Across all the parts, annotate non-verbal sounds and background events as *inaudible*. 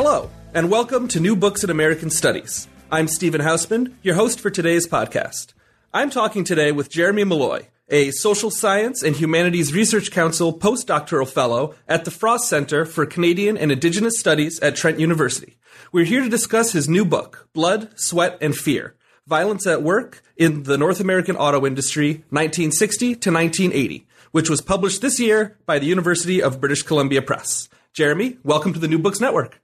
Hello, and welcome to New Books in American Studies. I'm Stephen Hausman, your host for today's podcast. I'm talking today with Jeremy Milloy, a Social Science and Humanities Research Council postdoctoral fellow at the Frost Center for Canadian and Indigenous Studies at Trent University. We're here to discuss his new book, Blood, Sweat, and Fear Violence at Work in the North American Auto Industry, 1960 to 1980, which was published this year by the University of British Columbia Press. Jeremy, welcome to the New Books Network.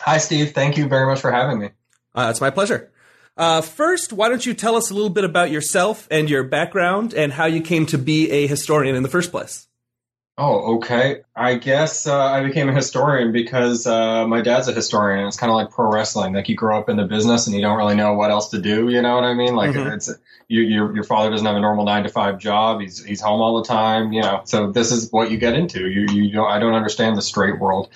Hi, Steve. Thank you very much for having me. Uh, it's my pleasure. Uh, first, why don't you tell us a little bit about yourself and your background and how you came to be a historian in the first place? Oh, okay. I guess uh, I became a historian because uh, my dad's a historian. It's kind of like pro wrestling. Like you grow up in the business and you don't really know what else to do. You know what I mean? Like mm-hmm. it's you, your your father doesn't have a normal nine to five job. He's he's home all the time. You know, so this is what you get into. You you don't I don't understand the straight world.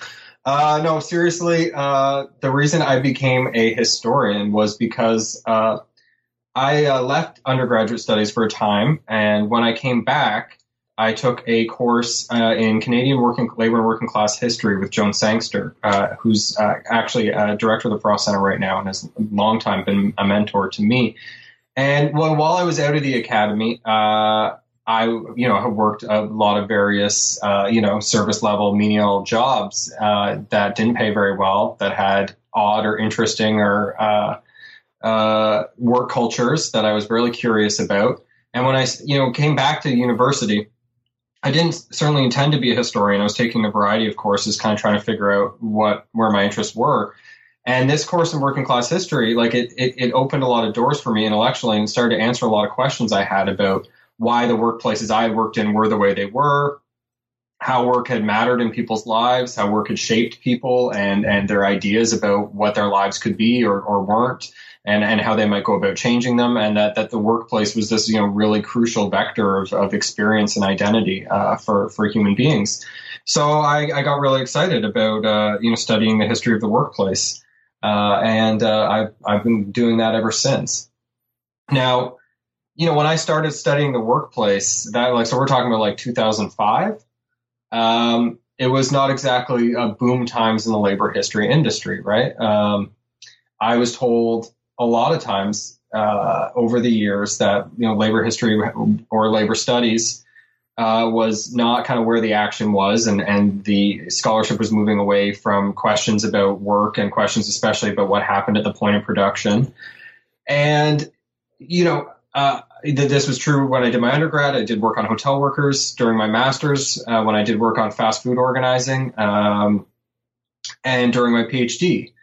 Uh, no, seriously. Uh, the reason I became a historian was because uh, I uh, left undergraduate studies for a time, and when I came back, I took a course uh, in Canadian working labor and working class history with Joan Sangster, uh, who's actually a director of the Frost Center right now and has long time been a mentor to me. And well, while I was out of the academy, I, you know, have worked a lot of various, uh, you know, service level menial jobs uh, that didn't pay very well, that had odd or interesting or uh, uh, work cultures that I was really curious about. And when I, you know, came back to university, I didn't certainly intend to be a historian. I was taking a variety of courses, kind of trying to figure out what where my interests were. And this course in working class history, like it, it, it opened a lot of doors for me intellectually and started to answer a lot of questions I had about why the workplaces I had worked in were the way they were, how work had mattered in people's lives, how work had shaped people and, and their ideas about what their lives could be or, or weren't, and, and how they might go about changing them, and that, that the workplace was this, you know, really crucial vector of, of experience and identity uh, for, for human beings. So I, I got really excited about, uh, you know, studying the history of the workplace. Uh, and uh, I've, I've been doing that ever since. Now, you know, when I started studying the workplace, that like, so we're talking about like 2005. Um, it was not exactly a boom times in the labor history industry, right? Um, I was told a lot of times uh, over the years that you know labor history or labor studies uh, was not kind of where the action was, and and the scholarship was moving away from questions about work and questions especially about what happened at the point of production, and you know. Uh, this was true when I did my undergrad. I did work on hotel workers during my master's, uh, when I did work on fast food organizing, um, and during my PhD.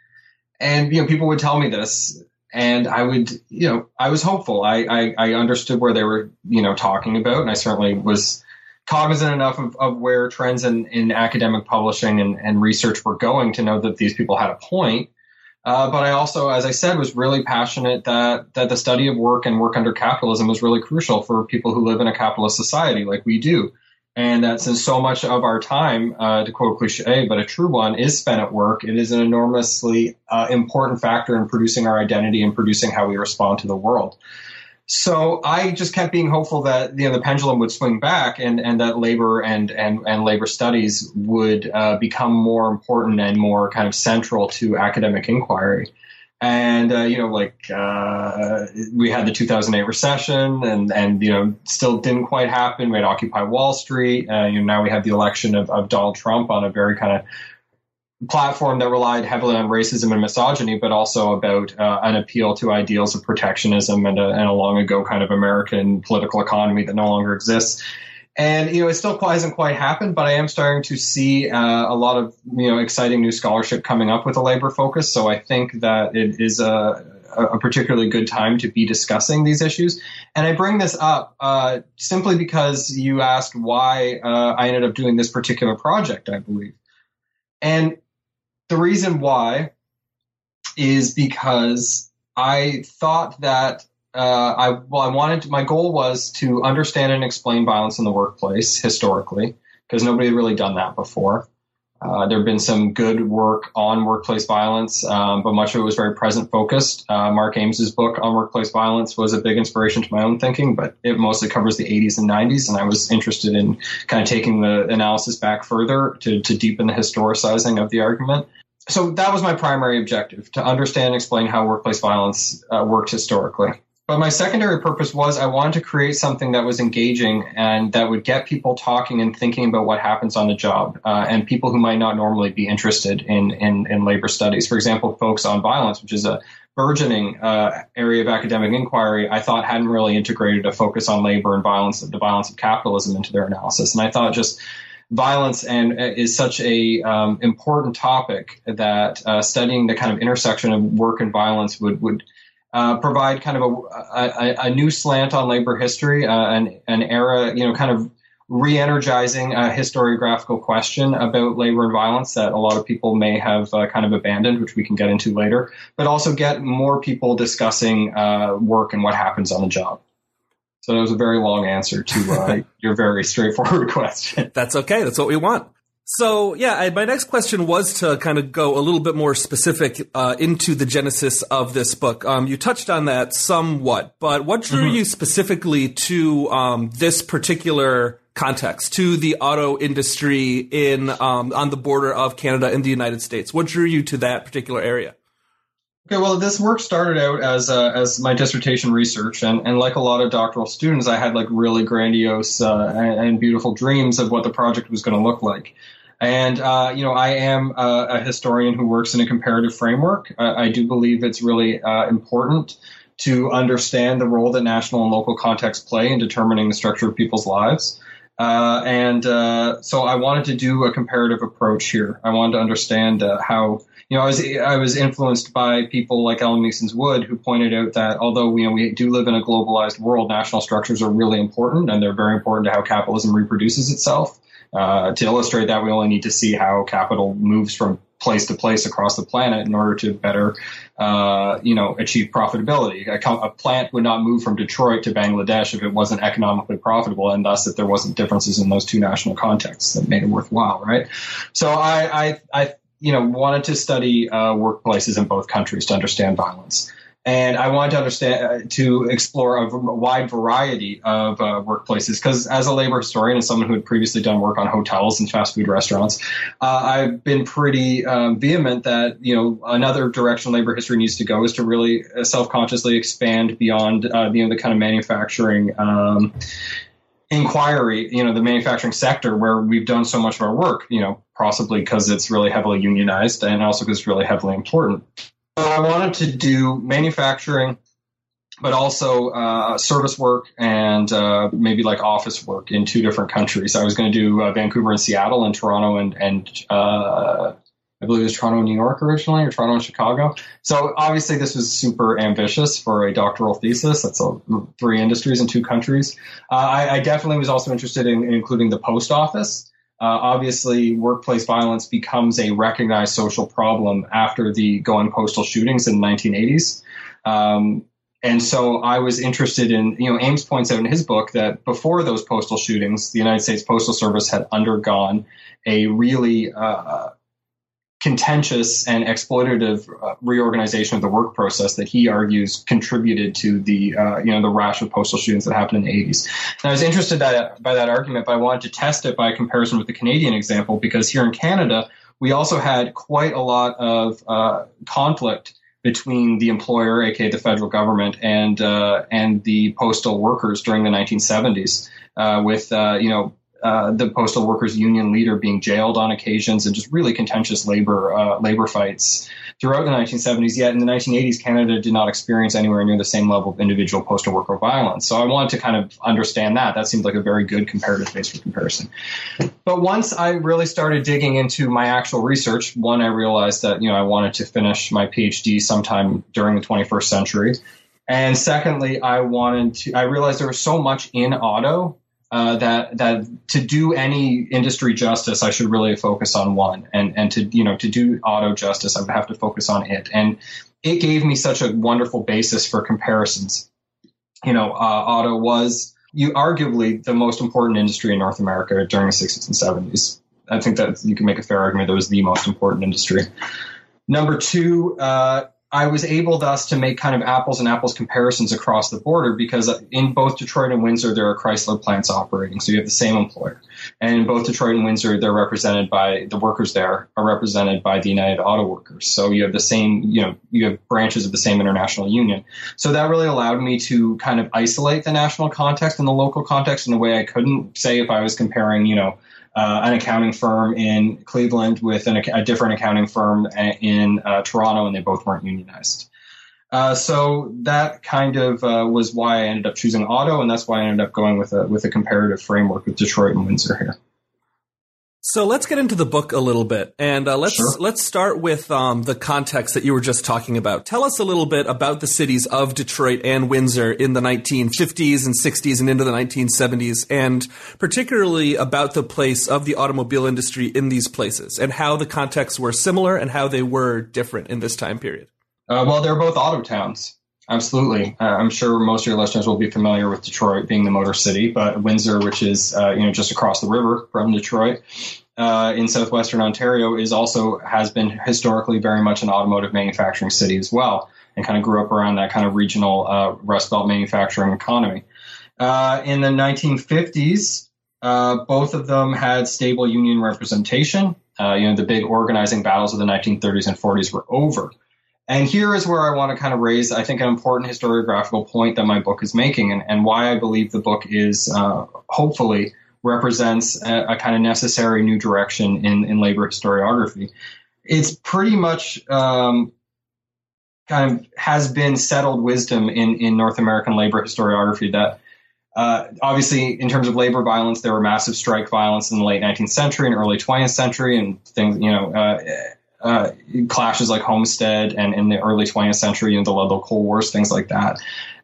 And, you know, people would tell me this, and I would, you know, I was hopeful. I, I, I understood where they were, you know, talking about, and I certainly was cognizant enough of, of where trends in, in academic publishing and, and research were going to know that these people had a point. Uh, but I also, as I said, was really passionate that that the study of work and work under capitalism was really crucial for people who live in a capitalist society like we do. And that since so much of our time, uh, to quote a cliche, but a true one, is spent at work, it is an enormously uh, important factor in producing our identity and producing how we respond to the world. So I just kept being hopeful that you know the pendulum would swing back and, and that labor and, and, and labor studies would uh, become more important and more kind of central to academic inquiry. And uh, you know, like uh, we had the 2008 recession, and and you know, still didn't quite happen. We had Occupy Wall Street. Uh, you know, now we have the election of, of Donald Trump on a very kind of platform that relied heavily on racism and misogyny, but also about uh, an appeal to ideals of protectionism and a, and a, long ago kind of American political economy that no longer exists. And you know, it still hasn't quite happened, but I am starting to see uh, a lot of you know exciting new scholarship coming up with a labor focus. So I think that it is a a particularly good time to be discussing these issues. And I bring this up uh, simply because you asked why uh, I ended up doing this particular project, I believe. And the reason why is because I thought that uh, I well, I wanted to, my goal was to understand and explain violence in the workplace historically because nobody had really done that before. Uh, there have been some good work on workplace violence, um, but much of it was very present focused. Uh, Mark Ames's book on workplace violence was a big inspiration to my own thinking, but it mostly covers the 80s and 90s, and I was interested in kind of taking the analysis back further to, to deepen the historicizing of the argument. so that was my primary objective to understand and explain how workplace violence uh, worked historically. But my secondary purpose was I wanted to create something that was engaging and that would get people talking and thinking about what happens on the job, uh, and people who might not normally be interested in, in, in labor studies. For example, folks on violence, which is a burgeoning uh, area of academic inquiry, I thought hadn't really integrated a focus on labor and violence, the violence of capitalism, into their analysis. And I thought just violence and uh, is such a um, important topic that uh, studying the kind of intersection of work and violence would would uh, provide kind of a, a, a, new slant on labor history, uh, an, an era, you know, kind of re-energizing a historiographical question about labor and violence that a lot of people may have uh, kind of abandoned, which we can get into later, but also get more people discussing uh, work and what happens on the job. So that was a very long answer to uh, *laughs* your very straightforward *laughs* question. That's okay. That's what we want. So yeah, I, my next question was to kind of go a little bit more specific uh, into the genesis of this book. Um, you touched on that somewhat, but what drew mm-hmm. you specifically to um, this particular context, to the auto industry in um, on the border of Canada and the United States? What drew you to that particular area? Okay, well, this work started out as uh, as my dissertation research, and, and like a lot of doctoral students, I had like really grandiose uh, and, and, beautiful dreams of what the project was going to look like. And uh, you know, I am a, a, historian who works in a comparative framework. I do believe it's really uh, important to understand the role that national and local contexts play in determining the structure of people's lives. Uh, and uh, so I wanted to do a comparative approach here. I wanted to understand how you know, I was I was influenced by people like Ellen Meiksins Wood, who pointed out that although you know we do live in a globalized world, national structures are really important, and they're very important to how capitalism reproduces itself. Uh, to illustrate that, we only need to see how capital moves from place to place across the planet in order to better, uh, you know, achieve profitability. A, a, plant would not move from Detroit to Bangladesh if it wasn't economically profitable, and thus if there wasn't differences in those two national contexts that made it worthwhile, right? So I, I, I you know, wanted to study uh, workplaces in both countries to understand violence. And I wanted to understand, uh, to explore a, wide variety of uh, workplaces because, as a labor historian and someone who had previously done work on hotels and fast food restaurants, uh, I've been pretty um, vehement that you know another direction labor history needs to go is to really uh, self-consciously expand beyond uh, you know the kind of manufacturing um, inquiry, you know, the manufacturing sector where we've done so much of our work, you know, possibly because it's really heavily unionized and also because it's really heavily important. I wanted to do manufacturing, but also uh, service work and uh, maybe like office work in two different countries. I was going to do uh, Vancouver and Seattle and Toronto and, and uh, I believe it was Toronto and New York originally, or Toronto and Chicago. So obviously, this was super ambitious for a doctoral thesis. That's a, three industries in two countries. Uh, I, I, definitely was also interested in, in including the post office. Uh, obviously, workplace violence becomes a recognized social problem after the going postal shootings in the 1980s. Um, and so I was interested in, you know, Ames points out in his book that before those postal shootings, the United States Postal Service had undergone a really uh, contentious and exploitative uh, reorganization of the work process that he argues contributed to the uh, you know the rash of postal shootings that happened in the 80s. And I was interested by that argument, but I wanted to test it by comparison with the Canadian example because here in Canada we also had quite a lot of uh, conflict between the employer, aka the federal government, and uh, and the postal workers during the 1970s, uh, with uh, you know uh, the postal workers union leader being jailed on occasions and just really contentious labor uh, labor fights throughout the 1970s. Yet in the 1980s, Canada did not experience anywhere near the same level of individual postal worker violence. So I wanted to kind of understand that. That seemed like a very good comparative base for comparison. But once I really started digging into my actual research, one, I realized that you know I wanted to finish my PhD sometime during the 21st century. And secondly, I wanted to, I realized there was so much in auto uh, that that to do any industry justice, I should really focus on one, and and to you know to do auto justice, I would have to focus on it, and it gave me such a wonderful basis for comparisons. You know, uh, auto was you arguably the most important industry in North America during the 60s and 70s. I think that you can make a fair argument that was the most important industry. Number two, uh, I was able thus to make kind of apples and apples comparisons across the border because in both Detroit and Windsor, there are Chrysler plants operating. So you have the same employer. And in both Detroit and Windsor, they're represented by the workers there are represented by the United Auto Workers. So you have the same, you know, you have branches of the same international union. So that really allowed me to kind of isolate the national context and the local context in a way I couldn't say if I was comparing, you know, uh, an accounting firm in Cleveland with an, a different accounting firm in uh, Toronto, and they both weren't unionized. Uh, so that kind of uh, was why I ended up choosing auto, and that's why I ended up going with a with a comparative framework with Detroit and Windsor here. So let's get into the book a little bit, and uh, let's sure. let's start with um, the context that you were just talking about. Tell us a little bit about the cities of Detroit and Windsor in the 1950s and 60s and into the 1970s, and particularly about the place of the automobile industry in these places, and how the contexts were similar and how they were different in this time period. Uh, well, they're both auto towns. Absolutely. Uh, I'm sure most of your listeners will be familiar with Detroit being the motor city, but Windsor, which is uh, you know just across the river from Detroit uh, in southwestern Ontario, is also has been historically very much an automotive manufacturing city as well, and kind of grew up around that kind of regional uh, Rust Belt manufacturing economy. Uh, in the 1950s, uh, both of them had stable union representation. you know, the big organizing battles of the 1930s and 40s were over. And here is where I want to kind of raise, I think, an important historiographical point that my book is making, and, and why I believe the book is uh, hopefully represents a, a, kind of necessary new direction in, in labor historiography. It's pretty much um, kind of has been settled wisdom in, in North American labor historiography that uh, obviously, in terms of labor violence, there were massive strike violence in the late 19th century and early 20th century, and things, you know, uh, uh, clashes like Homestead and in the early 20th century, you know, the Ludlow Coal Wars, things like that.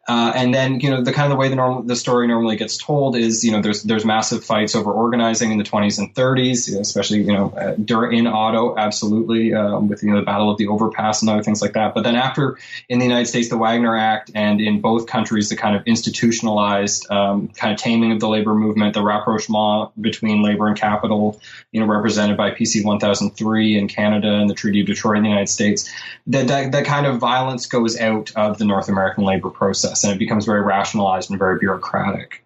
Uh, and then, you know, the kind of the way the, normal, the story normally gets told is, you know, there's there's massive fights over organizing in the 20s and 30s, especially, you know, uh, during in auto, absolutely, um, with you know the Battle of the Overpass and other things like that. But then after, in the United States, the Wagner Act, and in both countries, the kind of institutionalized um, kind of taming of the labor movement, the rapprochement between labor and capital, you know, represented by PC 1003 in Canada and the Treaty of Detroit in the United States, that that, that kind of violence goes out of the North American labor process process and it becomes very rationalized and very bureaucratic.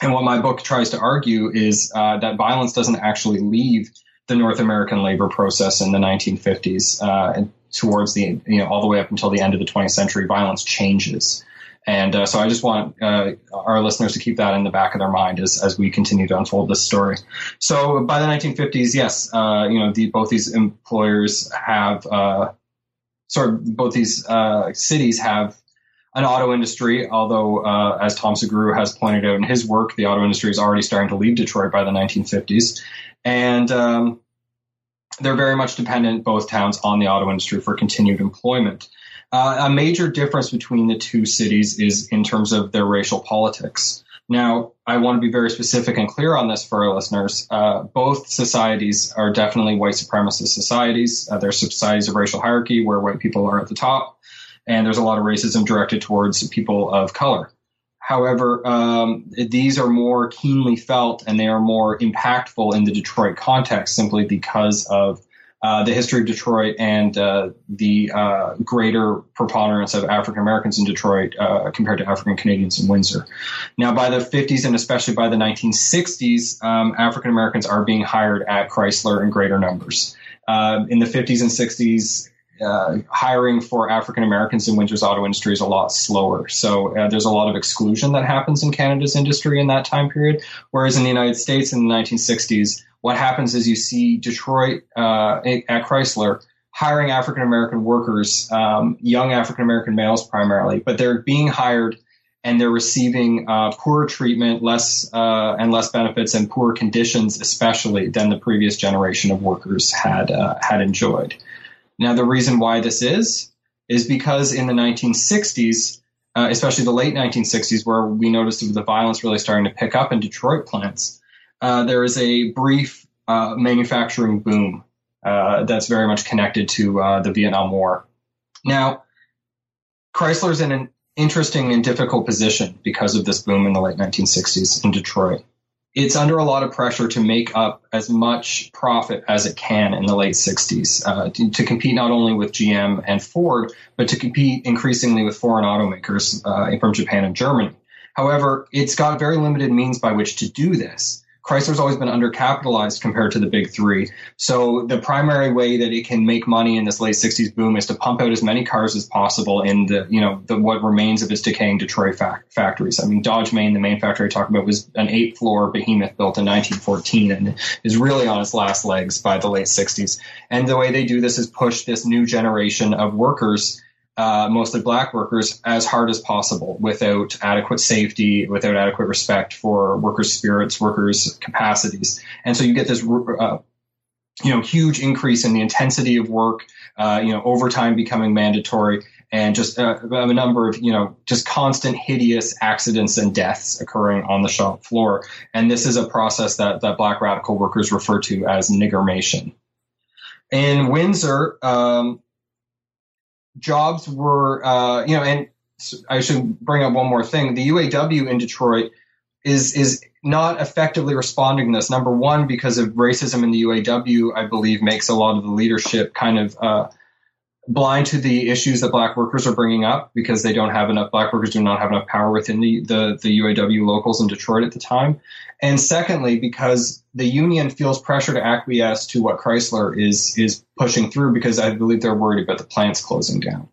And what my book tries to argue is uh, that violence doesn't actually leave the North American labor process in the 1950s uh, and towards the you know all the way up until the end of the 20th century. Violence changes, and uh, so I just want uh, our listeners to keep that in the back of their mind as as we continue to unfold this story. So by the 1950s, yes, uh, you know the, both these employers have. Uh, sort of both these cities have an auto industry, although, uh, as Tom Sugrue has pointed out in his work, the auto industry is already starting to leave Detroit by the 1950s. And um, they're very much dependent, both towns, on the auto industry for continued employment. Uh, a major difference between the two cities is in terms of their racial politics. Now, I want to be very specific and clear on this for our listeners. Uh, both societies are definitely white supremacist societies. Uh, they're societies of racial hierarchy where white people are at the top and there's a lot of racism directed towards people of color. However, um, these are more keenly felt and they are more impactful in the Detroit context simply because of uh, the history of Detroit and uh, the uh, greater preponderance of African Americans in Detroit uh, compared to African Canadians in Windsor. Now, by the 50s and especially by the 1960s, um, African Americans are being hired at Chrysler in greater numbers. Uh, in the 50s and 60s, uh, hiring for African Americans in Windsor's auto industry is a lot slower. So uh, there's a lot of exclusion that happens in Canada's industry in that time period. Whereas in the United States in the 1960s, what happens is you see Detroit uh, at Chrysler hiring African American workers, um, young African American males primarily, but they're being hired and they're receiving uh, poorer treatment, less uh, and less benefits, and poorer conditions, especially than the previous generation of workers had uh, had enjoyed. Now, the reason why this is, is because in the 1960s, uh, especially the late 1960s, where we noticed the violence really starting to pick up in Detroit plants, uh, there is a brief uh, manufacturing boom uh, that's very much connected to uh, the Vietnam War. Now, Chrysler's in an interesting and difficult position because of this boom in the late 1960s in Detroit it's under a lot of pressure to make up as much profit as it can in the late 60s uh, to, to, compete not only with GM and Ford, but to compete increasingly with foreign automakers uh, from Japan and Germany. However, it's got very limited means by which to do this. Chrysler's always been undercapitalized compared to the big three. So the primary way that it can make money in this late 60s boom is to pump out as many cars as possible in the, you know, the, what remains of its decaying Detroit fa- factories. I mean, Dodge Main, the main factory I talked about, was an eight floor behemoth built in 1914 and is really on its last legs by the late 60s. And the way they do this is push this new generation of workers uh, mostly black workers as hard as possible without adequate safety, without adequate respect for workers' spirits, workers' capacities. And so you get this, uh, you know, huge increase in the intensity of work, uh, you know, overtime becoming mandatory and just uh, a number of, you know, just constant hideous accidents and deaths occurring on the shop floor. And this is a process that, that black radical workers refer to as niggermation. In Windsor, um, jobs were, uh, you know, and I should bring up one more thing. The UAW in Detroit is is not effectively responding to this. Number one, because of racism in the UAW, I believe makes a lot of the leadership kind of uh, blind to the issues that black workers are bringing up because they don't have enough black workers do not have enough power within the, the, the UAW locals in Detroit at the time. And secondly, because the union feels pressure to acquiesce to what Chrysler is is pushing through because I believe they're worried about the plants closing down.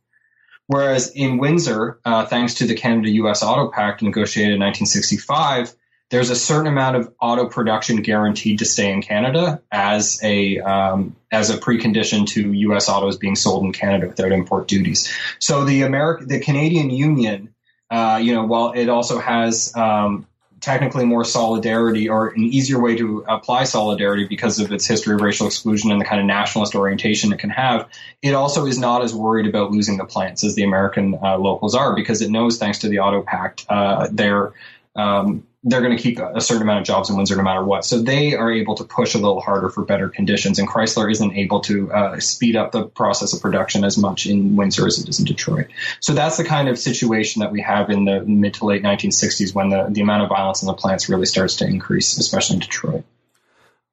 Whereas in Windsor, uh, thanks to the Canada-U.S. Auto Pact negotiated in 1965, there's a certain amount of auto production guaranteed to stay in Canada as a um, as a precondition to U.S. autos being sold in Canada without import duties. So the American, the Canadian Union, uh, you know, while it also has um, technically more solidarity or an easier way to apply solidarity because of its history of racial exclusion and the kind of nationalist orientation it can have, it also is not as worried about losing the plants as the American uh, locals are because it knows, thanks to the Auto Pact, uh, they're um, they're going to keep a certain amount of jobs in Windsor no matter what. So they are able to push a little harder for better conditions, and Chrysler isn't able to uh, speed up the process of production as much in Windsor as it is in Detroit. So that's the kind of situation that we have in the mid to late 1960s when the, the amount of violence in the plants really starts to increase, especially in Detroit.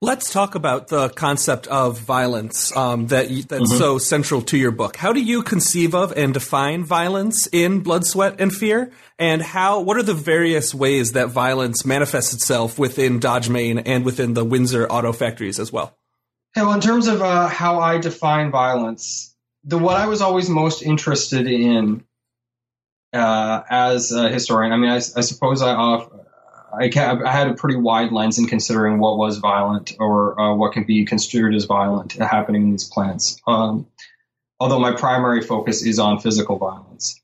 Let's talk about the concept of violence um, that that's mm-hmm. so central to your book. How do you conceive of and define violence in Blood, Sweat, and Fear? And how? What are the various ways that violence manifests itself within Dodge Main and within the Windsor auto factories as well? Yeah, well, in terms of uh, how I define violence, the what I was always most interested in uh, as a historian. I mean, I, I suppose I, I, I, had a pretty wide lens in considering what was violent or uh, what can be construed as violent happening in these plants. Um, although my primary focus is on physical violence.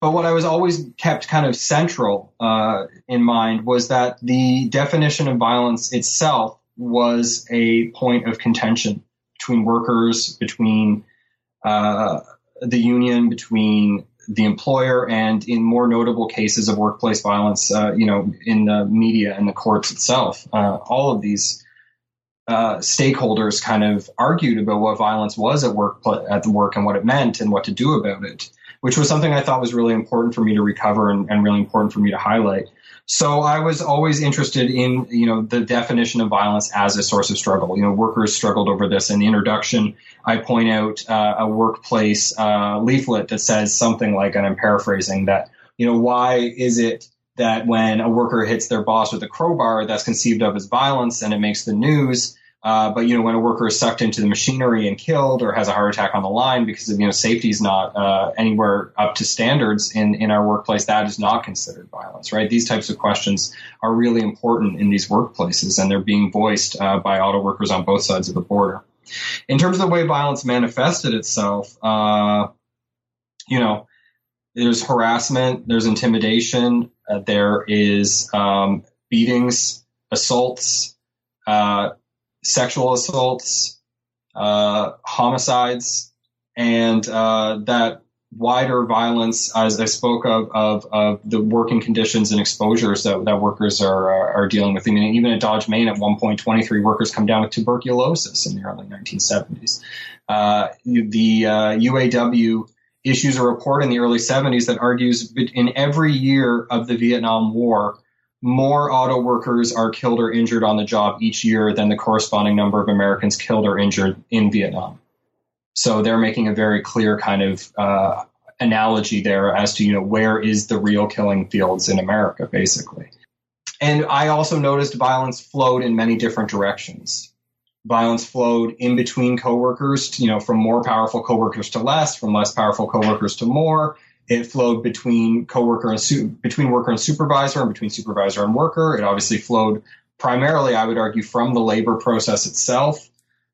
But what I was always kept kind of central uh, in mind was that the definition of violence itself was a point of contention between workers, between uh, the union, between the employer and in more notable cases of workplace violence, uh, you know, in the media and the courts itself. Uh, all of these uh, stakeholders kind of argued about what violence was at work at the work and what it meant and what to do about it, which was something I thought was really important for me to recover and, and really important for me to highlight. So I was always interested in, you know, the definition of violence as a source of struggle. You know, workers struggled over this. In the introduction, I point out uh, a workplace uh, leaflet that says something like, and I'm paraphrasing that, you know, why is it that when a worker hits their boss with a crowbar, that's conceived of as violence and it makes the news, uh, but you know, when a worker is sucked into the machinery and killed, or has a heart attack on the line because of you know safety is not uh, anywhere up to standards in in our workplace, that is not considered violence, right? These types of questions are really important in these workplaces, and they're being voiced uh, by auto workers on both sides of the border. In terms of the way violence manifested itself, uh, you know, there's harassment, there's intimidation, uh, there is um, beatings, assaults. Uh, sexual assaults, uh, homicides, and uh, that wider violence, as I spoke of, of, of, the working conditions and exposures that, that workers are, are dealing with. I mean, even at Dodge Main, at one point, 23 workers come down with tuberculosis in the early 1970s. Uh, the UAW uh, issues a report in the early 70s that argues in every year of the Vietnam War, more auto workers are killed or injured on the job each year than the corresponding number of Americans killed or injured in Vietnam. So they're making a very clear kind of uh, analogy there as to you know where is the real killing fields in America, basically. And I also noticed violence flowed in many different directions. Violence flowed in between coworkers, you know, from more powerful coworkers to less, from less powerful coworkers to more. It flowed between coworker and su- between worker and supervisor, and between supervisor and worker. It obviously flowed primarily, I would argue, from the labor process itself,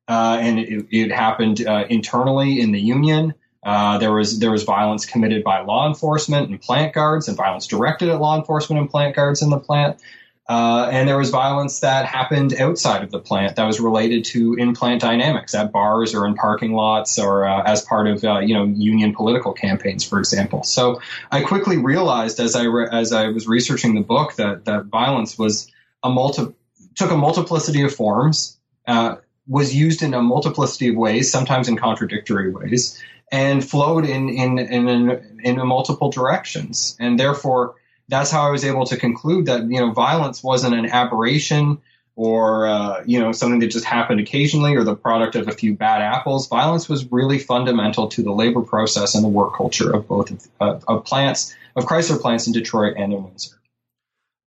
uh, and it, it happened uh, internally in the union. Uh, there was there was violence committed by law enforcement and plant guards, and violence directed at law enforcement and plant guards in the plant. Uh, and there was violence that happened outside of the plant that was related to in-plant dynamics at bars or in parking lots or uh, as part of uh, you know union political campaigns, for example. So I quickly realized as I re- as I was researching the book that that violence was a multi took a multiplicity of forms, uh, was used in a multiplicity of ways, sometimes in contradictory ways, and flowed in in in in, in multiple directions, and therefore that's how I was able to conclude that you know violence wasn't an aberration or uh, you know something that just happened occasionally or the product of a few bad apples. Violence was really fundamental to the labor process and the work culture of both of, uh, of plants of Chrysler plants in Detroit and in Windsor.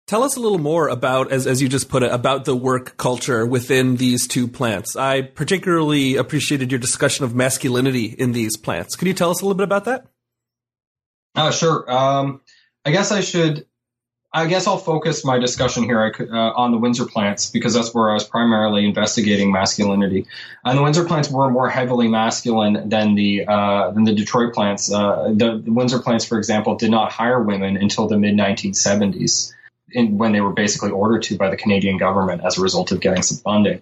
Tell us a little more about, as, as you just put it, about the work culture within these two plants. I particularly appreciated your discussion of masculinity in these plants. Could you tell us a little bit about that? Uh, sure. Um, I guess I should. I guess I'll focus my discussion here uh, on the Windsor plants because that's where I was primarily investigating masculinity. And the Windsor plants were more heavily masculine than the uh, than the Detroit plants. Uh, the, the, Windsor plants, for example, did not hire women until the mid 1970s, when they were basically ordered to by the Canadian government as a result of getting some funding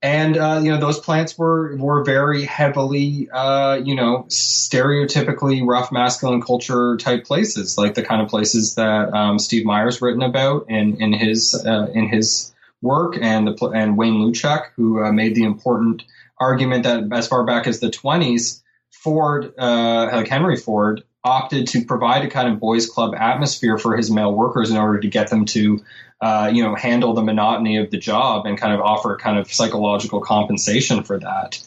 and uh, you know those plants were were very heavily uh, you know stereotypically rough masculine culture type places like the kind of places that um, Steve Meyer's written about in in his uh, in his work and the and Wayne Lewchuk who uh, made the important argument that as far back as the 20s Ford uh, like Henry Ford opted to provide a kind of boys club atmosphere for his male workers in order to get them to uh, you know, handle the monotony of the job and kind of offer kind of psychological compensation for that.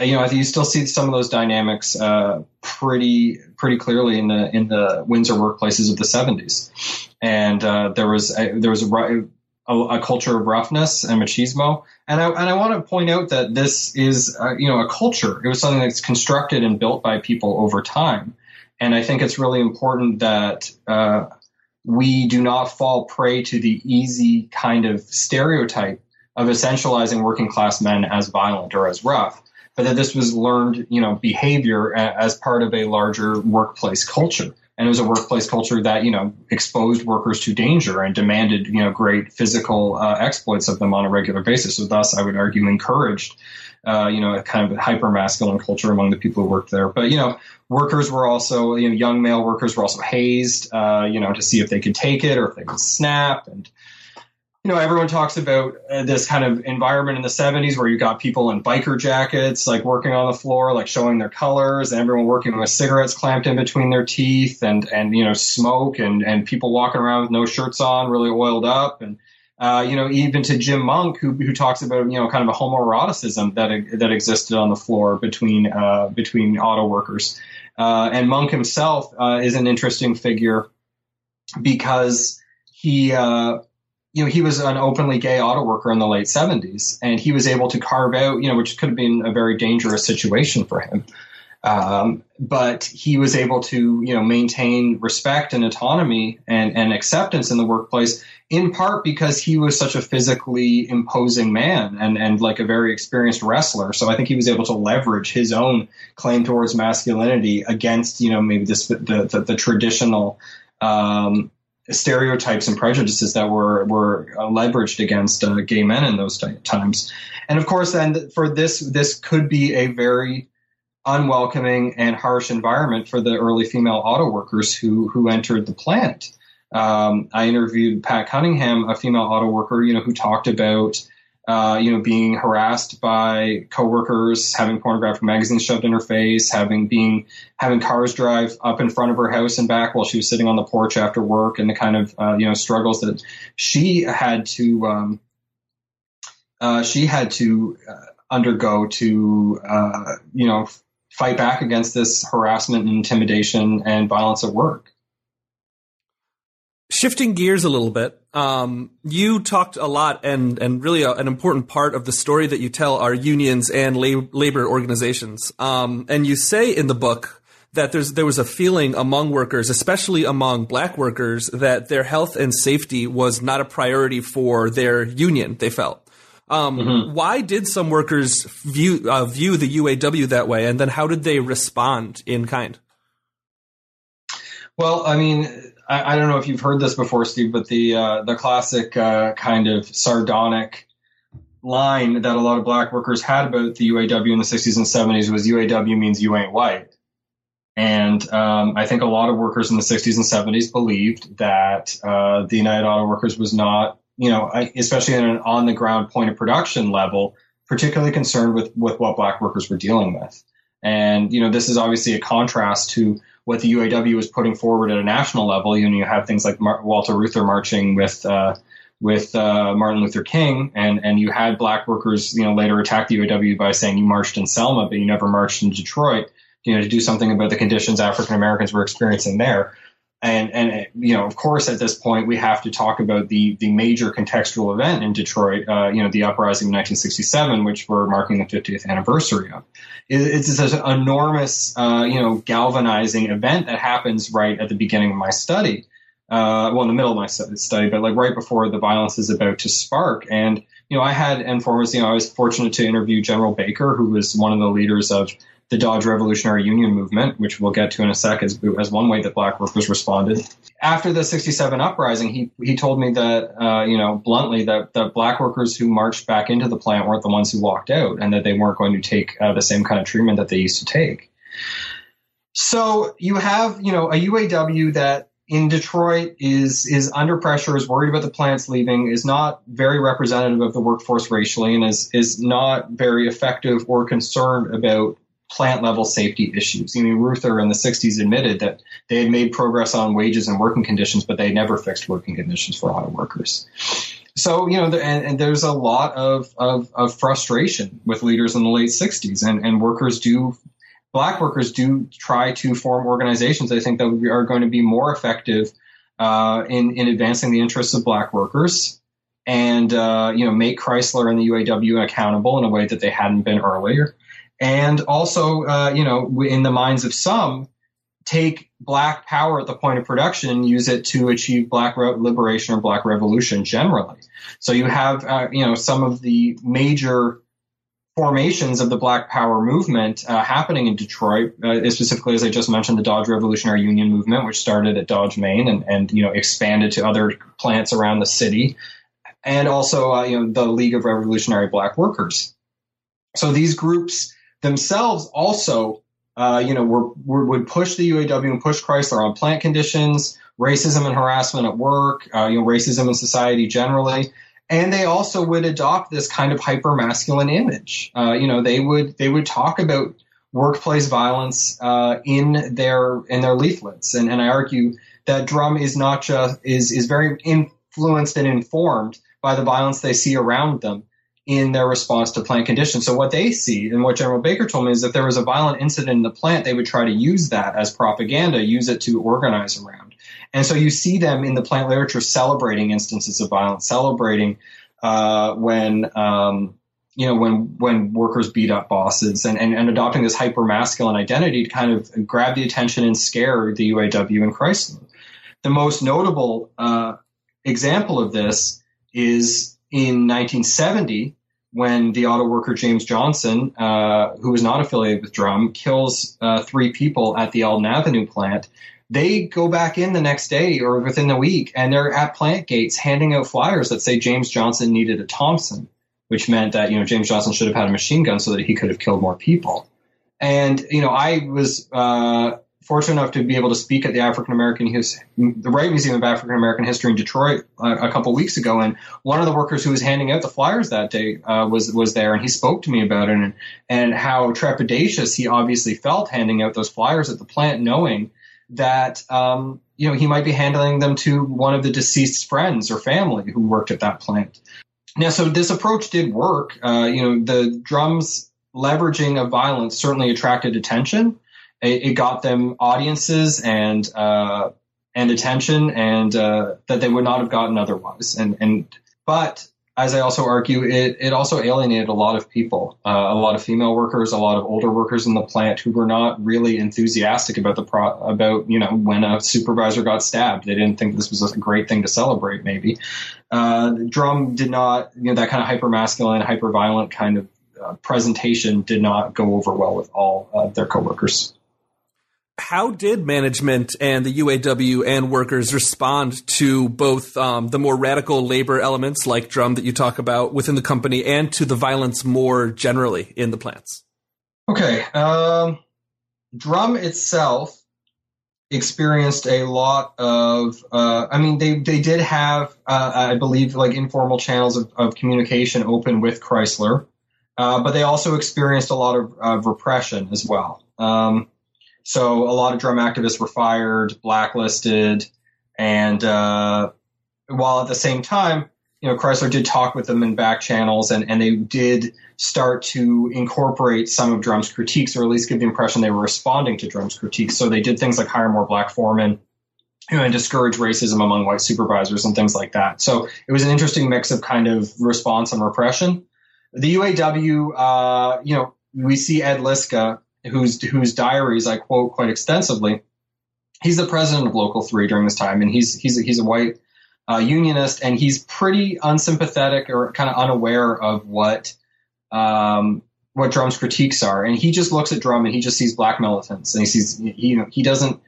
You know, I think you still see some of those dynamics uh, pretty pretty clearly in the in the Windsor workplaces of the '70s, and uh, there was a, there was a, a, a, culture of roughness and machismo, and I and I want to point out that this is uh, you know a culture. It was something that's constructed and built by people over time, and I think it's really important that uh, we do not fall prey to the easy kind of stereotype of essentializing working class men as violent or as rough, but that this was learned, you know, behavior as part of a larger workplace culture. And it was a workplace culture that, you know, exposed workers to danger and demanded, you know, great physical uh, exploits of them on a regular basis. So thus, I would argue, encouraged uh, you know, a kind of hyper masculine culture among the people who worked there. But you know, workers were also, you know, young male workers were also hazed, uh, you know, to see if they could take it or if they could snap. And you know, everyone talks about uh, this kind of environment in the 70s where you got people in biker jackets, like working on the floor, like showing their colors, and everyone working with cigarettes clamped in between their teeth, and and you know, smoke, and and people walking around with no shirts on, really oiled up, and uh, you know, even to Jim Monk, who, who talks about you know kind of a homoeroticism that that existed on the floor between uh, between auto workers, uh, and Monk himself uh, is an interesting figure because he uh, you know he was an openly gay auto worker in the late 70s, and he was able to carve out you know which could have been a very dangerous situation for him. Um, but he was able to, you know, maintain respect and autonomy and, and acceptance in the workplace in part because he was such a physically imposing man and, and like a very experienced wrestler. So I think he was able to leverage his own claim towards masculinity against, you know, maybe this, the, the, the traditional, um, stereotypes and prejudices that were were uh, leveraged against uh, gay men in those times. And of course, then for this, this could be a very unwelcoming and harsh environment for the early female auto workers who who entered the plant. Um, I interviewed Pat Cunningham, a female auto worker, you know, who talked about uh, you know, being harassed by coworkers, having pornographic magazines shoved in her face, having being having cars drive up in front of her house and back while she was sitting on the porch after work, and the kind of uh, you know struggles that she had to um, uh, she had to uh, undergo to uh, you know fight back against this harassment and intimidation and violence at work. Shifting gears a little bit, um, you talked a lot, and and really a, an important part of the story that you tell are unions and lab- labor organizations. Um, and you say in the book that there's there was a feeling among workers, especially among black workers, that their health and safety was not a priority for their union. They felt. Um, mm-hmm. Why did some workers view uh, view the UAW that way, and then how did they respond in kind? Well, I mean, I, I, don't know if you've heard this before, Steve, but the uh, the classic uh, kind of sardonic line that a lot of black workers had about the UAW in the 60s and 70s was UAW means you ain't white. And um, I think a lot of workers in the 60s and 70s believed that uh, the United Auto Workers was not, you know, especially in an on the ground point of production level, particularly concerned with, with what black workers were dealing with. And, you know, this is obviously a contrast to what the UAW was putting forward at a national level. You know, you have things like Mar- Walter Reuther marching with uh, with uh, Martin Luther King, and and you had black workers, you know, later attack the UAW by saying you marched in Selma, but you never marched in Detroit. You know, to do something about the conditions African Americans were experiencing there. And and you know, of course, at this point, we have to talk about the the major contextual event in Detroit. Uh, you know, the uprising of 1967, which we're marking the 50th anniversary of. It's an enormous, uh, you know, galvanizing event that happens right at the beginning of my study. Uh, well, in the middle of my study, but like right before the violence is about to spark. And you know, I had informers. You know, I was fortunate to interview General Baker, who was one of the leaders of the Dodge Revolutionary Union movement, which we'll get to in a sec, as, as one way that black workers responded. After the 67 uprising, he, he told me that, uh, you know, bluntly, that, that black workers who marched back into the plant weren't the ones who walked out and that they weren't going to take uh, the same kind of treatment that they used to take. So you have, you know, a UAW that in Detroit is is under pressure, is worried about the plants leaving, is not very representative of the workforce racially, and is is not very effective or concerned about plant level safety issues. I mean, Reuther in the 60s admitted that they had made progress on wages and working conditions, but they never fixed working conditions for auto workers. So, you know, and, and there's a lot of, of, of, frustration with leaders in the late 60s, and, and workers do, black workers do try to form organizations, I think, that are going to be more effective uh, in, in advancing the interests of black workers and, uh, you know, make Chrysler and the UAW accountable in a way that they hadn't been earlier and also, uh, you know, in the minds of some, take black power at the point of production use it to achieve black re- liberation or black revolution generally. So you have, uh, you know, some of the major formations of the black power movement uh, happening in Detroit, uh, specifically, as I just mentioned, the Dodge Revolutionary Union movement, which started at Dodge Main, and, and you know expanded to other plants around the city, and also uh, you know the League of Revolutionary Black Workers. So these groups themselves also, uh, you know, were, were, would push the UAW and push Chrysler on plant conditions, racism and harassment at work, uh, you know, racism in society generally. And they also would adopt this kind of hyper masculine image. Uh, you know, they would they would talk about workplace violence uh, in their in their leaflets, and, and I argue that Drum is not just is is very influenced and informed by the violence they see around them in their response to plant conditions. So what they see and what General Baker told me is that there was a violent incident in the plant, they would try to use that as propaganda, use it to organize around. And so you see them in the plant literature celebrating instances of violence, celebrating uh, when um, you know when when workers beat up bosses, and, and, and adopting this hyper masculine identity to kind of grab the attention and scare the UAW and Chrysler. The most notable uh, example of this is in 1970 when the auto worker James Johnson, uh, who was not affiliated with Drum, kills uh, three people at the Eldon Avenue plant. They go back in the next day or within the week, and they're at plant gates handing out flyers that say James Johnson needed a Thompson, which meant that you know James Johnson should have had a machine gun so that he could have killed more people. And you know, I was uh, fortunate enough to be able to speak at the African American His- the Wright Museum of African American History in Detroit uh, a couple weeks ago, and one of the workers who was handing out the flyers that day uh, was was there, and he spoke to me about it and and how trepidatious he obviously felt handing out those flyers at the plant, knowing that um, you know he might be handling them to one of the deceased friends or family who worked at that plant. Now, so this approach did work. Uh, you know, the drums leveraging of violence certainly attracted attention. It, it got them audiences and uh, and attention, and uh, that they would not have gotten otherwise. And and but as I also argue, it, it also alienated a lot of people, uh, a lot of female workers, a lot of older workers in the plant who were not really enthusiastic about the pro, about you know when a supervisor got stabbed. They didn't think this was a great thing to celebrate. Maybe uh, Drum did not, you know, that kind of hyper masculine, hyper violent kind of uh, presentation did not go over well with all their coworkers how did management and the UAW and workers respond to both um, the more radical labor elements like drum that you talk about within the company and to the violence more generally in the plants? Okay. Um, drum itself experienced a lot of uh, i mean they, they did have uh, i believe like informal channels of, of communication open with chrysler uh, but they also experienced a lot of, of repression as well um, so a lot of drum activists were fired, blacklisted, and uh, while at the same time, you know, Chrysler did talk with them in back channels, and, and they did start to incorporate some of Drum's critiques, or at least give the impression they were responding to Drum's critiques. So they did things like hire more black foremen, you know, and discourage racism among white supervisors and things like that. So it was an interesting mix of kind of response and repression. The UAW, uh, you know, we see Ed Liska whose whose diaries I quote quite extensively. He's the president of Local Three during this time, and he's he's a, he's a white uh, unionist, and he's pretty unsympathetic or kind of unaware of what um, what Drum's critiques are, and he just looks at Drum and he just sees black militants, and he sees he you know, he doesn't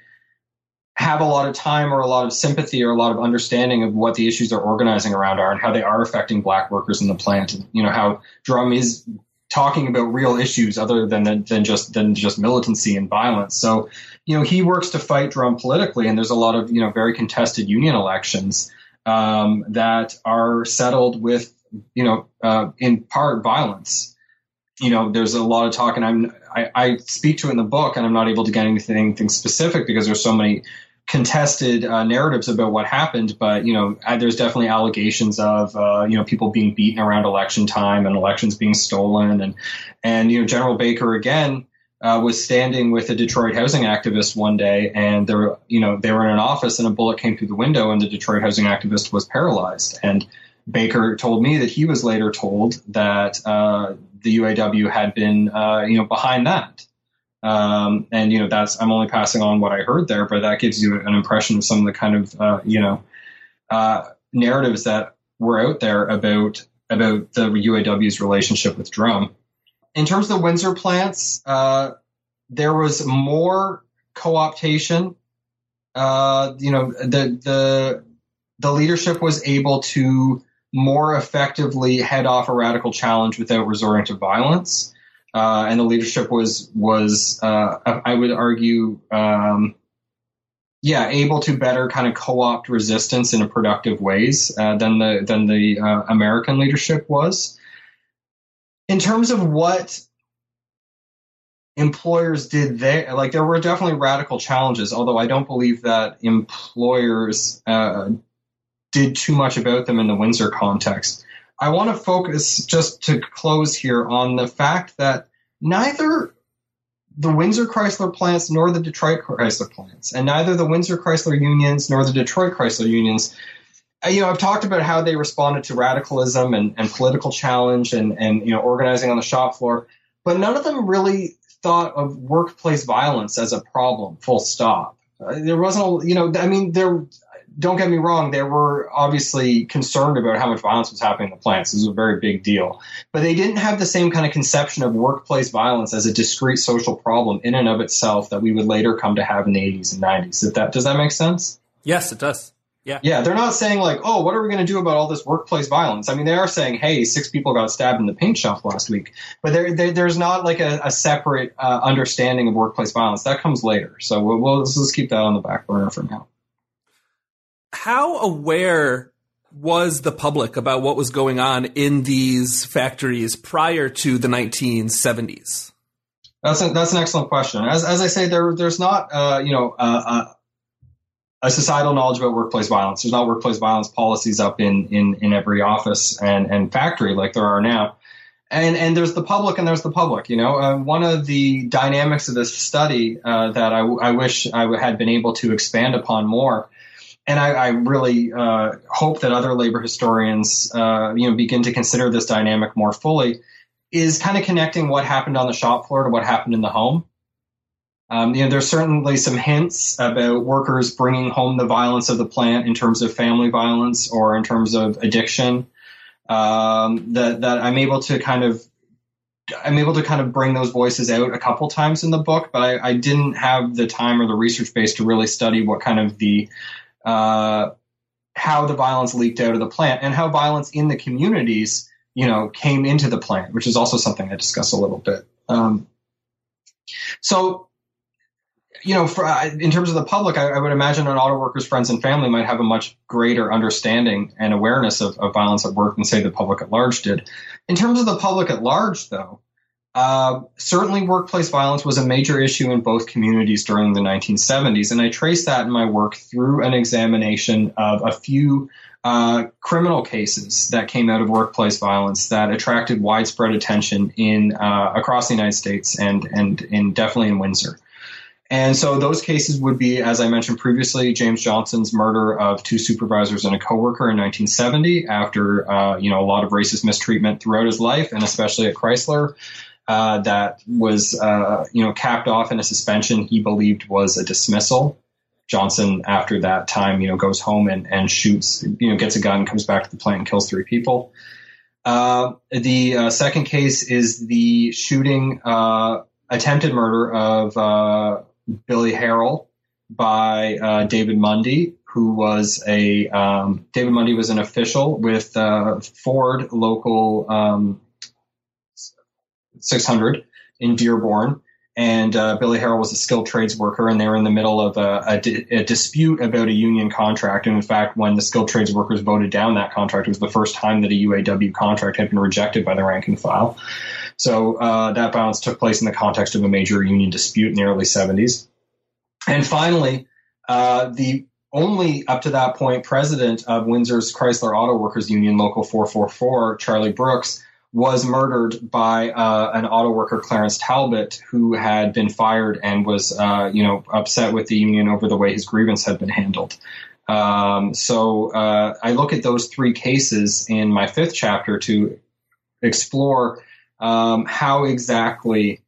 have a lot of time or a lot of sympathy or a lot of understanding of what the issues they're organizing around are and how they are affecting black workers in the plant. You know how Drum is talking about real issues other than than just than just militancy and violence. So, you know, he works to fight drum politically, and there's a lot of you know very contested union elections um, that are settled with you know uh, in part violence. You know, there's a lot of talk, and I'm I, I speak to it in the book, and I'm not able to get anything, anything specific because there's so many contested uh, narratives about what happened, but you know, there's definitely allegations of uh, you know people being beaten around election time and elections being stolen, and and you know, General Baker again uh, was standing with a Detroit housing activist one day, and they were you know they were in an office, and a bullet came through the window, and the Detroit housing activist was paralyzed, and Baker told me that he was later told that uh, the UAW had been uh, you know behind that. Um, and you know that's I'm only passing on what I heard there, but that gives you an impression of some of the kind of uh, you know uh, narratives that were out there about about the UAW's relationship with Drum. In terms of the Windsor plants, uh, there was more co-optation. Uh, you know the the the leadership was able to more effectively head off a radical challenge without resorting to violence uh, and the leadership was was uh, I would argue, um, yeah, able to better kind of co-opt resistance in a productive ways uh, than the than the uh, American leadership was. In terms of what employers did there, like there were definitely radical challenges. Although I don't believe that employers uh, did too much about them in the Windsor context. I want to focus just to close here on the fact that neither the Windsor Chrysler plants nor the Detroit Chrysler plants, and neither the Windsor Chrysler unions nor the Detroit Chrysler unions. Uh, you know, I've talked about how they responded to radicalism and, and political challenge and, and you know organizing on the shop floor, but none of them really thought of workplace violence as a problem. Full stop. Uh, there wasn't, you know, I mean, there don't get me wrong, they were obviously concerned about how much violence was happening in the plants. This was a very big deal. But they didn't have the same kind of conception of workplace violence as a discrete social problem in and of itself that we would later come to have in the 80s and 90s. That, does that make sense? Yes, it does. Yeah. Yeah. They're not saying like, oh, what are we going to do about all this workplace violence? I mean, they are saying, hey, six people got stabbed in the paint shop last week, but there, there there's not like a, a separate uh, understanding of workplace violence. That comes later. So we'll, we'll let's just keep that on the back burner for now. How aware was the public about what was going on in these factories prior to the 1970s? That's a, that's an excellent question. As, as I say, there there's not uh, you know uh, uh, a societal knowledge about workplace violence. There's not workplace violence policies up in in, in every office and, and factory like there are now. And and there's the public and there's the public. You know, uh, one of the dynamics of this study uh, that I, I wish I had been able to expand upon more and I, I really uh, hope that other labor historians, uh, you know, begin to consider this dynamic more fully, is kind of connecting what happened on the shop floor to what happened in the home. Um, you know, there's certainly some hints about workers bringing home the violence of the plant in terms of family violence or in terms of addiction. Um, that that I'm able to kind of I'm able to kind of bring those voices out a couple times in the book, but I, I didn't have the time or the research base to really study what kind of the uh, how the violence leaked out of the plant and how violence in the communities you know, came into the plant, which is also something I discuss a little bit. Um, so, you know, for, uh, in terms of the public, I, I, would imagine an auto worker's friends and family might have a much greater understanding and awareness of, of, violence at work than, say, the public at large did. In terms of the public at large, though, uh, certainly workplace violence was a major issue in both communities during the 1970s, and I trace that in my work through an examination of a few uh, criminal cases that came out of workplace violence that attracted widespread attention in uh, across the United States and and in definitely in Windsor. And so those cases would be, as I mentioned previously, James Johnson's murder of two supervisors and a coworker in 1970 after uh, you know a lot of racist mistreatment throughout his life and especially at Chrysler. Uh, that was, uh, you know, capped off in a suspension he believed was a dismissal. Johnson, after that time, you know, goes home and, and shoots, you know, gets a gun, comes back to the plant, and kills three people. Uh, the uh, second case is the shooting, uh, attempted murder of uh, Billy Harrell by David Mundy, who was a um, David Mundy was an official with Ford local um, 600 in Dearborn and uh, Billy Harrell was a skilled trades worker, and they were in the middle of a, a, di- a, dispute about a union contract. And in fact, when the skilled trades workers voted down that contract, it was the first time that a UAW contract had been rejected by the rank and file. So uh, that violence took place in the context of a major union dispute in the early 70s. And finally, uh, the only up to that point president of Windsor's Chrysler Auto Workers Union, Local 444, Charlie Brooks, was murdered by uh, an auto worker, Clarence Talbot, who had been fired and was, uh, you know, upset with the union over the way his grievance had been handled. Um, so uh, I look at those three cases in my fifth chapter to explore um, how exactly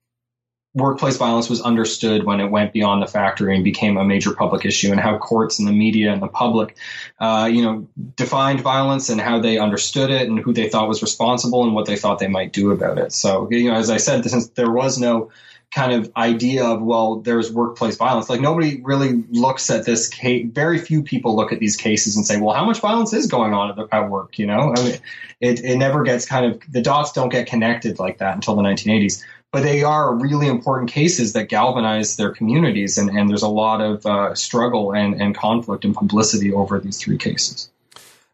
workplace violence was understood when it went beyond the factory and became a major public issue and how courts and the media and the public uh, you know defined violence and how they understood it and who they thought was responsible and what they thought they might do about it. So you know as i said since there was no kind of idea of well there's workplace violence like nobody really looks at this case very few people look at these cases and say well how much violence is going on at, the, at work you know? I mean, it, it never gets kind of the dots don't get connected like that until the 1980s but they are really important cases that galvanize their communities, and, and there's a lot of uh, struggle and, and conflict and publicity over these three cases.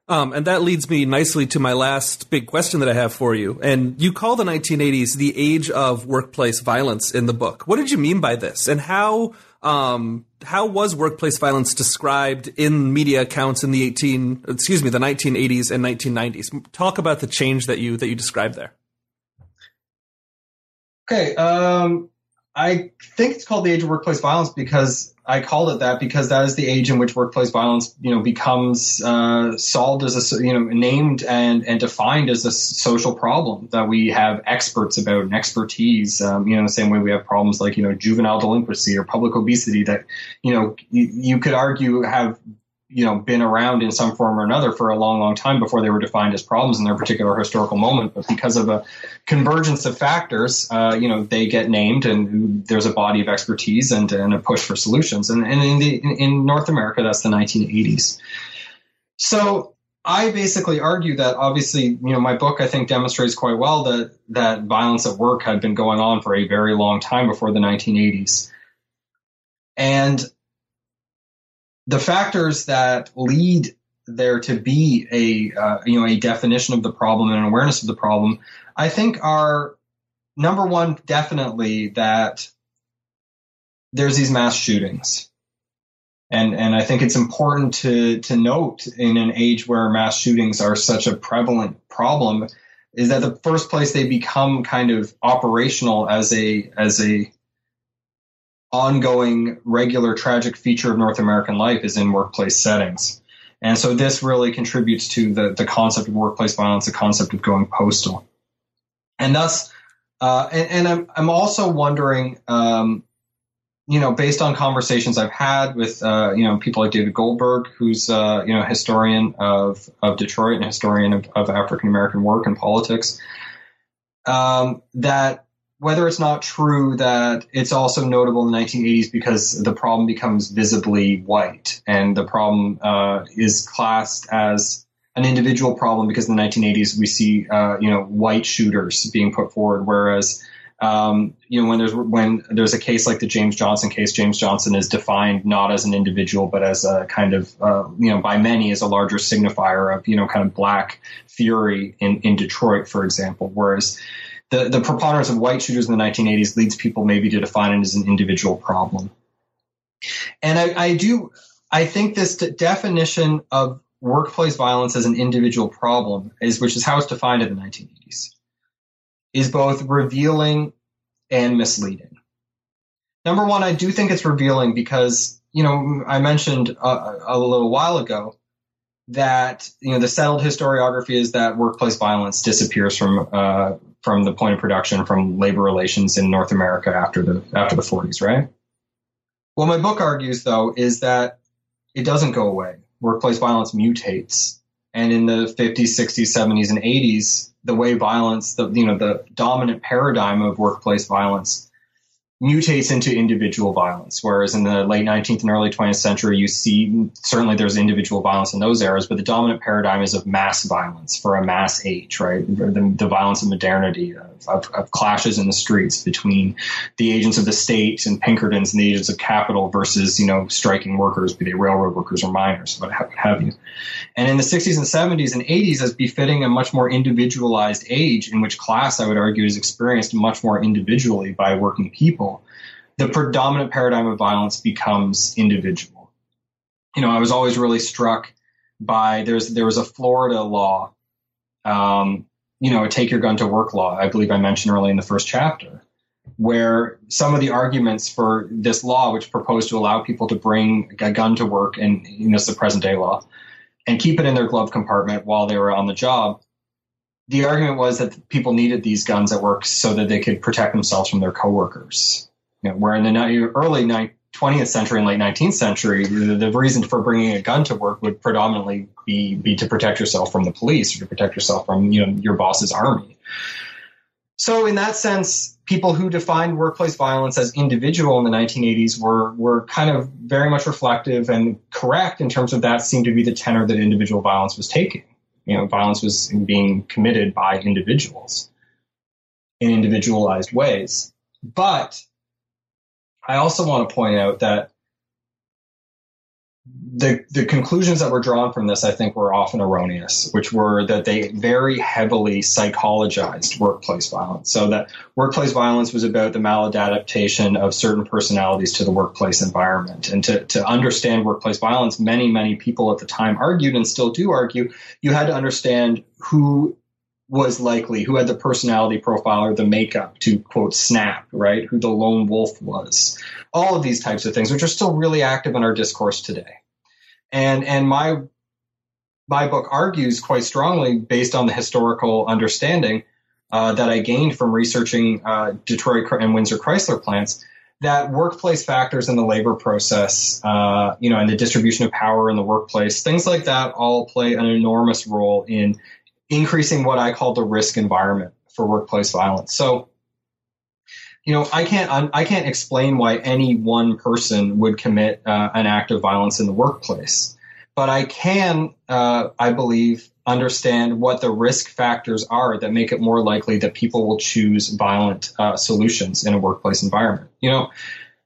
Um, and that leads me nicely to my last big question that I have for you. And you call the 1980s the age of workplace violence in the book. What did you mean by this? And how um, how was workplace violence described in media accounts in the 18 excuse me the 1980s and 1990s? Talk about the change that you that you described there. Okay. Um, I think it's called the age of workplace violence because I called it that because that is the age in which workplace violence, you know, becomes uh, solved as a, you know, named and and defined as a social problem that we have experts about and expertise. Um, you know, the same way we have problems like you know juvenile delinquency or public obesity that you know you, you could argue have you know been around in some form or another for a long long time before they were defined as problems in their particular historical moment. But because of a convergence of factors uh, you know they get named and there's a body of expertise and, and a push for solutions. And, and in, the, in north america that's the 1980s So I basically argue that obviously, you know, my book I think demonstrates quite well that that violence at work had been going on for a very long time before the 1980s. And the factors that lead there to be a uh, you know a definition of the problem and an awareness of the problem, I think are number one definitely that there's these mass shootings. And and I think it's important to to note in an age where mass shootings are such a prevalent problem is that the first place they become kind of operational as a as a ongoing regular tragic feature of North American life is in workplace settings. And so this really contributes to the, the concept of workplace violence, the concept of going postal. And thus, uh, and, and, I'm, I'm also wondering, um, you know, based on conversations I've had with, uh, you know, people like David Goldberg, who's, uh, you know, historian of, of Detroit and historian of, of African American work and politics, um, that whether it's not true that it's also notable in the 1980s because the problem becomes visibly white and the problem uh, is classed as an individual problem because in the 1980s we see uh, you know white shooters being put forward whereas um, you know when there's when there's a case like the James Johnson case, James Johnson is defined not as an individual but as a kind of uh, you know by many as a larger signifier of you know kind of black fury in in Detroit, for example. Whereas the the preponderance of white shooters in the 1980s leads people maybe to define it as an individual problem. And I, I do I think this definition of workplace violence as an individual problem is which is how it's defined in the 1980s is both revealing and misleading. Number one, I do think it's revealing because, you know, I mentioned a little while ago that, you know, the settled historiography is that workplace violence disappears from, uh, from the point of production from labor relations in North America after the, after the 40s, right? What my book argues, though, is that it doesn't go away. Workplace violence mutates. And in the 50s, 60s, 70s, and 80s, the way violence, the you know the dominant paradigm of workplace violence mutates into individual violence. Whereas in the late 19th and early 20th century, you see certainly there's individual violence in those eras, but the dominant paradigm is of mass violence for a mass age, right? The, the violence of modernity, of, of, of, clashes in the streets between the agents of the state and Pinkertons and the agents of capital versus, you know, striking workers, be they railroad workers or miners, what have you. And in the 60s and 70s and 80s, as befitting a much more individualized age in which class, I would argue, is experienced much more individually by working people the predominant paradigm of violence becomes individual. You know, I was always really struck by there's there was a Florida law, um, you know, a take your gun to work law. I believe I mentioned early in the first chapter, where some of the arguments for this law, which proposed to allow people to bring a gun to work, and you know, it's the present day law, and keep it in their glove compartment while they were on the job. The argument was that people needed these guns at work so that they could protect themselves from their coworkers you know, where in the early 20th century and late 19th century, the, the, reason for bringing a gun to work would predominantly be, be to protect yourself from the police or to protect yourself from you know your boss's army. So in that sense, people who defined workplace violence as individual in the 1980s were were kind of very much reflective and correct in terms of that seemed to be the tenor that individual violence was taking. You know, violence was being committed by individuals in individualized ways. But I also want to point out that the the conclusions that were drawn from this, I think, were often erroneous, which were that they very heavily psychologized workplace violence. So that workplace violence was about the maladaptation of certain personalities to the workplace environment. And to, to understand workplace violence, many, many people at the time argued and still do argue, you had to understand who was likely, who had the personality profile or the makeup to quote snap, right? Who the lone wolf was. All of these types of things, which are still really active in our discourse today. And and my my book argues quite strongly, based on the historical understanding uh, that I gained from researching uh, Detroit and Windsor Chrysler plants, that workplace factors in the labor process, uh, you know, and the distribution of power in the workplace, things like that, all play an enormous role in increasing what I call the risk environment for workplace violence. So, you know, I can't I can't explain why any one person would commit uh, an act of violence in the workplace, but I can, uh, I believe, understand what the risk factors are that make it more likely that people will choose violent uh, solutions in a workplace environment. You know,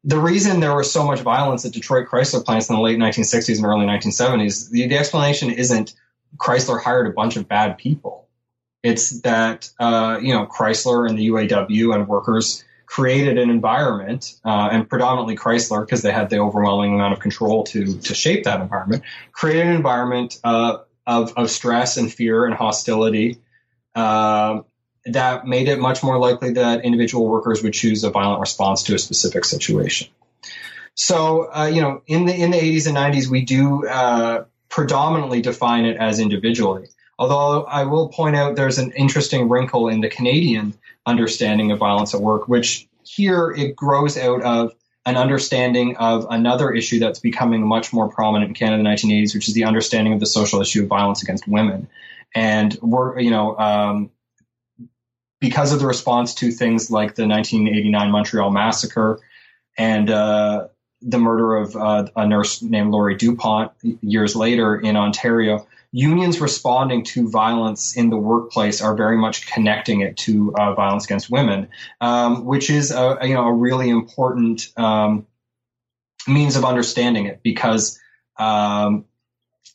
the reason there was so much violence at Detroit Chrysler plants in the late 1960s and early 1970s, the, the explanation isn't Chrysler hired a bunch of bad people. It's that, uh, you know, Chrysler and the UAW and workers created an environment, uh, and predominantly Chrysler, because they had the overwhelming amount of control to to shape that environment, created an environment uh, of of stress and fear and hostility uh, that made it much more likely that individual workers would choose a violent response to a specific situation. So, uh, you know, in the in the 80s and 90s, we do uh, predominantly define it as individually. Although I will point out there's an interesting wrinkle in the Canadian understanding of violence at work, which here it grows out of an understanding of another issue that's becoming much more prominent in Canada in the 1980s, which is the understanding of the social issue of violence against women. And we're, you know, um, because of the response to things like the 1989 Montreal massacre and uh, the murder of uh, a nurse named Lori Dupont years later in Ontario, unions responding to violence in the workplace are very much connecting it to uh, violence against women, um, which is a, you know a really important um, means of understanding it because um,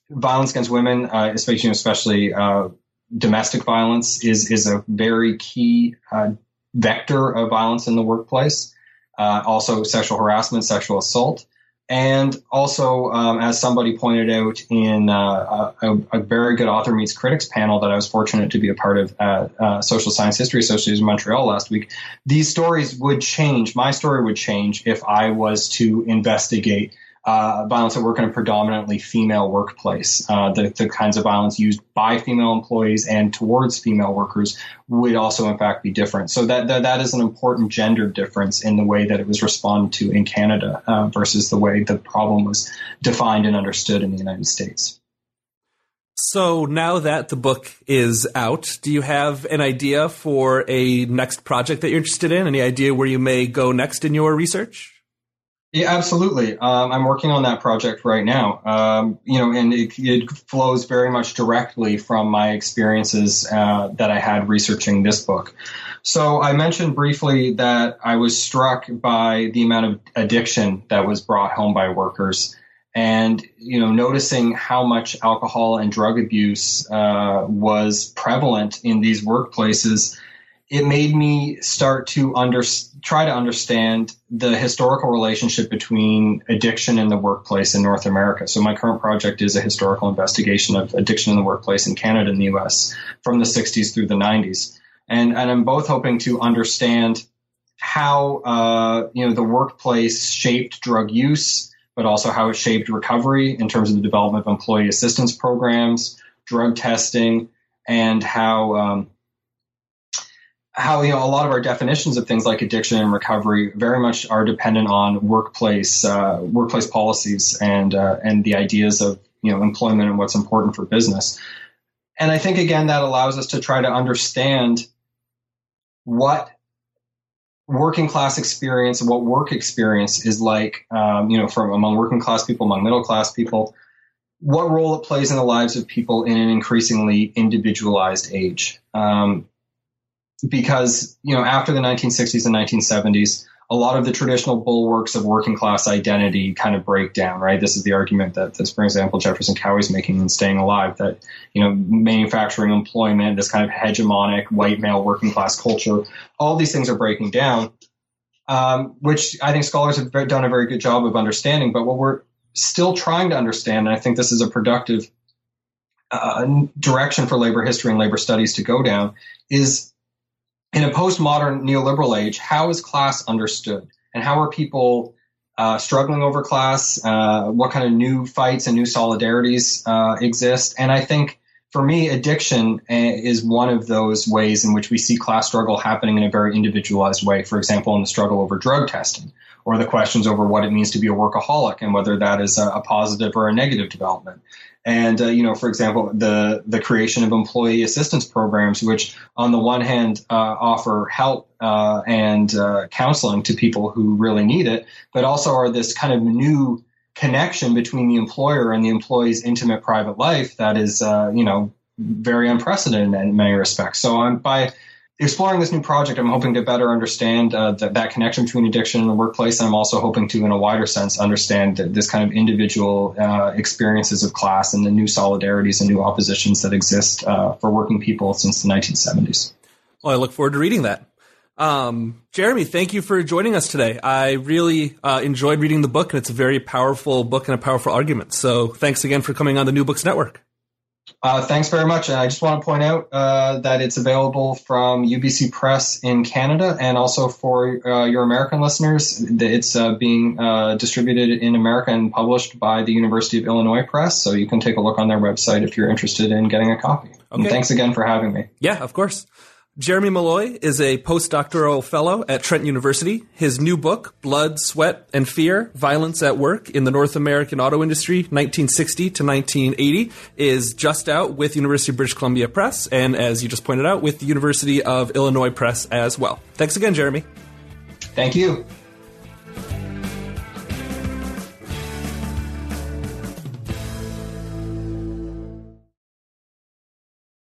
violence against women, uh, especially especially uh, domestic violence, is is a very key uh, vector of violence in the workplace. Uh, also, sexual harassment, sexual assault. And also, um, as somebody pointed out in uh, a, a, very good author meets critics panel that I was fortunate to be a part of at uh, Social Science History Association in Montreal last week, these stories would change. My story would change if I was to investigate uh, violence at work in a predominantly female workplace. Uh, the, the kinds of violence used by female employees and towards female workers would also, in fact, be different. So that, that, that is an important gender difference in the way that it was responded to in Canada uh, versus the way the problem was defined and understood in the United States. So now that the book is out, do you have an idea for a next project that you're interested in? Any idea where you may go next in your research? Yeah, absolutely. Um, I'm working on that project right now. Um, you know, and it, it, flows very much directly from my experiences uh, that I had researching this book. So I mentioned briefly that I was struck by the amount of addiction that was brought home by workers, and you know, noticing how much alcohol and drug abuse uh, was prevalent in these workplaces it made me start to under, try to understand the historical relationship between addiction in the workplace in North America. So my current project is a historical investigation of addiction in the workplace in Canada and the US from the 60s through the 90s. And, and I'm both hoping to understand how, uh, you know, the workplace shaped drug use, but also how it shaped recovery in terms of the development of employee assistance programs, drug testing, and how, um, how you know a lot of our definitions of things like addiction and recovery very much are dependent on workplace uh, workplace policies and uh, and the ideas of you know employment and what's important for business. And I think again that allows us to try to understand what working class experience, what work experience is like, um, you know, from among working class people, among middle class people, what role it plays in the lives of people in an increasingly individualized age. Um, because you know after the 1960s and 1970s a lot of the traditional bulwarks of working class identity kind of break down right? This is the argument that this for example jefferson cowie's making in staying alive that you know manufacturing employment this kind of hegemonic white male working class culture all these things are breaking down um, which i think scholars have done a very good job of understanding but what we're still trying to understand and i think this is a productive uh, direction for labor history and labor studies to go down is in a postmodern neoliberal age, how is class understood? And how are people uh, struggling over class? Uh, what kind of new fights and new solidarities uh, exist? And I think for me, addiction uh, is one of those ways in which we see class struggle happening in a very individualized way. For example, in the struggle over drug testing, or the questions over what it means to be a workaholic and whether that is a, a positive or a negative development. And uh, you know, for example, the the creation of employee assistance programs, which on the one hand uh, offer help uh, and uh, counseling to people who really need it, but also are this kind of new connection between the employer and the employee's intimate private life that is, uh, you know, very unprecedented in many respects. So I'm by exploring this new project, I'm hoping to better understand uh, that, that connection between addiction and the workplace. And I'm also hoping to, in a wider sense, understand this kind of individual uh, experiences of class and the new solidarities and new oppositions that exist uh, for working people since the 1970s. Well, I look forward to reading that. Um, Jeremy, thank you for joining us today. I really uh, enjoyed reading the book, and it's a very powerful book and a powerful argument. So thanks again for coming on the New Books Network. Uh, thanks very much. And I just want to point out uh, that it's available from UBC Press in Canada and also for uh, your American listeners. It's uh, being uh, distributed in America and published by the University of Illinois Press. So you can take a look on their website if you're interested in getting a copy. Okay. And thanks again for having me. Yeah, of course. Jeremy Milloy is a postdoctoral fellow at Trent University. His new book, Blood, Sweat, and Fear Violence at Work in the North American Auto Industry, 1960 to 1980, is just out with University of British Columbia Press, and as you just pointed out, with the University of Illinois Press as well. Thanks again, Jeremy. Thank you.